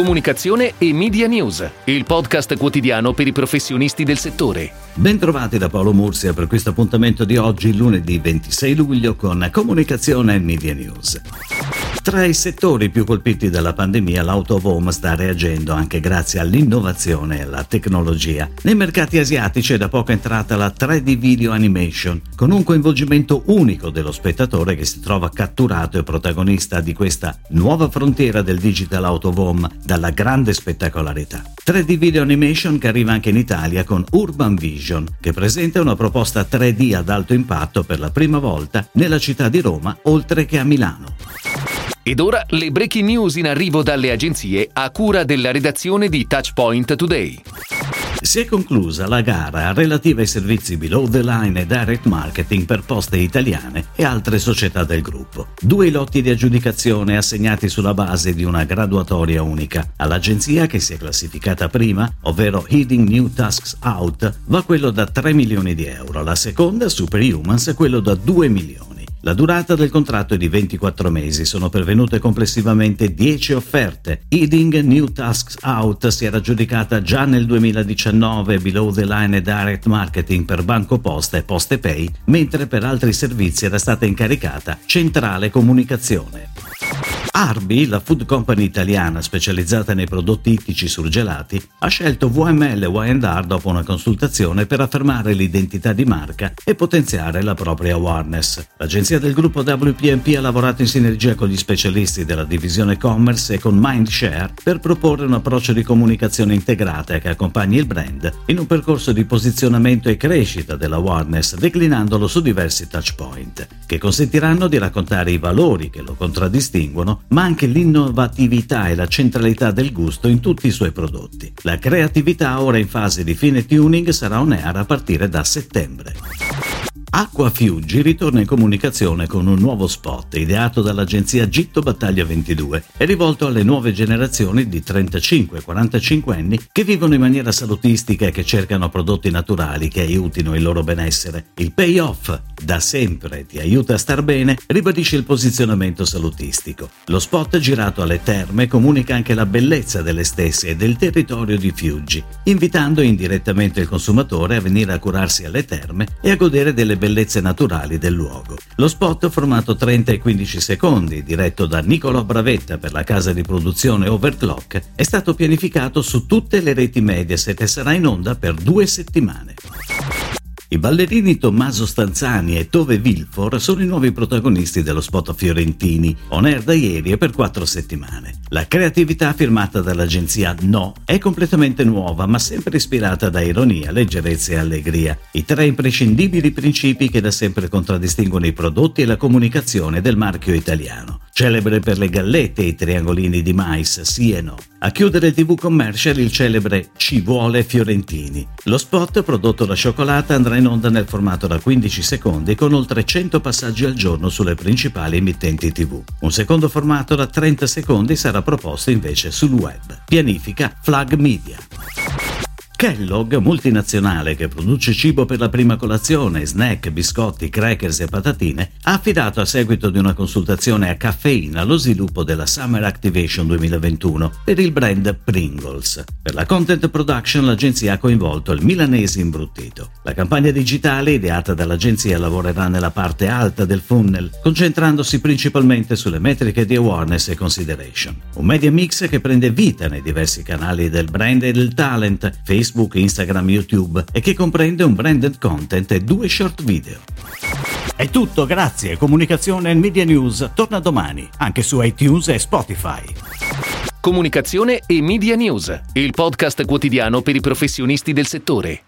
Comunicazione e Media News, il podcast quotidiano per i professionisti del settore. Bentrovati da Paolo Mursia per questo appuntamento di oggi, lunedì 26 luglio, con Comunicazione e Media News. Tra i settori più colpiti dalla pandemia, l'auto home sta reagendo anche grazie all'innovazione e alla tecnologia. Nei mercati asiatici è da poco entrata la 3D Video Animation, con un coinvolgimento unico dello spettatore che si trova catturato e protagonista di questa nuova frontiera del digital out of home dalla grande spettacolarità. 3D Video Animation che arriva anche in Italia con Urban Vision, che presenta una proposta 3D ad alto impatto per la prima volta nella città di Roma, oltre che a Milano. Ed ora le breaking news in arrivo dalle agenzie a cura della redazione di Touchpoint Today. Si è conclusa la gara relativa ai servizi below the line e direct marketing per poste italiane e altre società del gruppo. Due lotti di aggiudicazione assegnati sulla base di una graduatoria unica. All'agenzia che si è classificata prima, ovvero Heading New Tasks Out, va quello da 3 milioni di euro, la seconda, Superhumans, quello da 2 milioni. La durata del contratto è di 24 mesi, sono pervenute complessivamente 10 offerte. Eating New Tasks Out si era giudicata già nel 2019 Below the Line e Direct Marketing per Banco Posta e Poste Pay, mentre per altri servizi era stata incaricata Centrale Comunicazione. Arby, la food company italiana specializzata nei prodotti ittici surgelati, ha scelto VML Y&R dopo una consultazione per affermare l'identità di marca e potenziare la propria awareness. L'agenzia del gruppo WPMP ha lavorato in sinergia con gli specialisti della divisione commerce e con Mindshare per proporre un approccio di comunicazione integrata che accompagni il brand in un percorso di posizionamento e crescita dell'awareness declinandolo su diversi touchpoint, che consentiranno di raccontare i valori che lo contraddistinguono ma anche l'innovatività e la centralità del gusto in tutti i suoi prodotti. La creatività ora in fase di fine tuning sarà on air a partire da settembre. Acqua Fiuggi ritorna in comunicazione con un nuovo spot ideato dall'agenzia Gitto Battaglia 22 e rivolto alle nuove generazioni di 35-45 anni che vivono in maniera salutistica e che cercano prodotti naturali che aiutino il loro benessere. Il payoff, da sempre ti aiuta a star bene, ribadisce il posizionamento salutistico. Lo spot girato alle terme comunica anche la bellezza delle stesse e del territorio di Fiuggi, invitando indirettamente il consumatore a venire a curarsi alle terme e a godere delle bellezze naturali del luogo. Lo spot, formato 30 e 15 secondi, diretto da Nicolò Bravetta per la casa di produzione Overclock, è stato pianificato su tutte le reti Mediaset e sarà in onda per due settimane. I ballerini Tommaso Stanzani e Tove Vilfor sono i nuovi protagonisti dello spot Fiorentini, on air da ieri e per quattro settimane. La creatività firmata dall'agenzia No è completamente nuova, ma sempre ispirata da ironia, leggerezza e allegria, i tre imprescindibili principi che da sempre contraddistinguono i prodotti e la comunicazione del marchio italiano. Celebre per le gallette e i triangolini di mais, sì e no. A chiudere il TV commercial il celebre Ci vuole Fiorentini. Lo spot prodotto da Cioccolata andrà in onda nel formato da 15 secondi con oltre 100 passaggi al giorno sulle principali emittenti TV. Un secondo formato da 30 secondi sarà proposto invece sul web. Pianifica Flag Media. Kellogg, multinazionale che produce cibo per la prima colazione, snack, biscotti, crackers e patatine, ha affidato a seguito di una consultazione a caffeina lo sviluppo della Summer Activation 2021 per il brand Pringles. Per la content production l'agenzia ha coinvolto il milanese imbruttito. La campagna digitale ideata dall'agenzia lavorerà nella parte alta del funnel, concentrandosi principalmente sulle metriche di awareness e consideration. Un media mix che prende vita nei diversi canali del brand e del talent, Facebook, Facebook, Instagram, YouTube e che comprende un branded content e due short video. È tutto, grazie. Comunicazione e Media News torna domani, anche su iTunes e Spotify. Comunicazione e Media News, il podcast quotidiano per i professionisti del settore.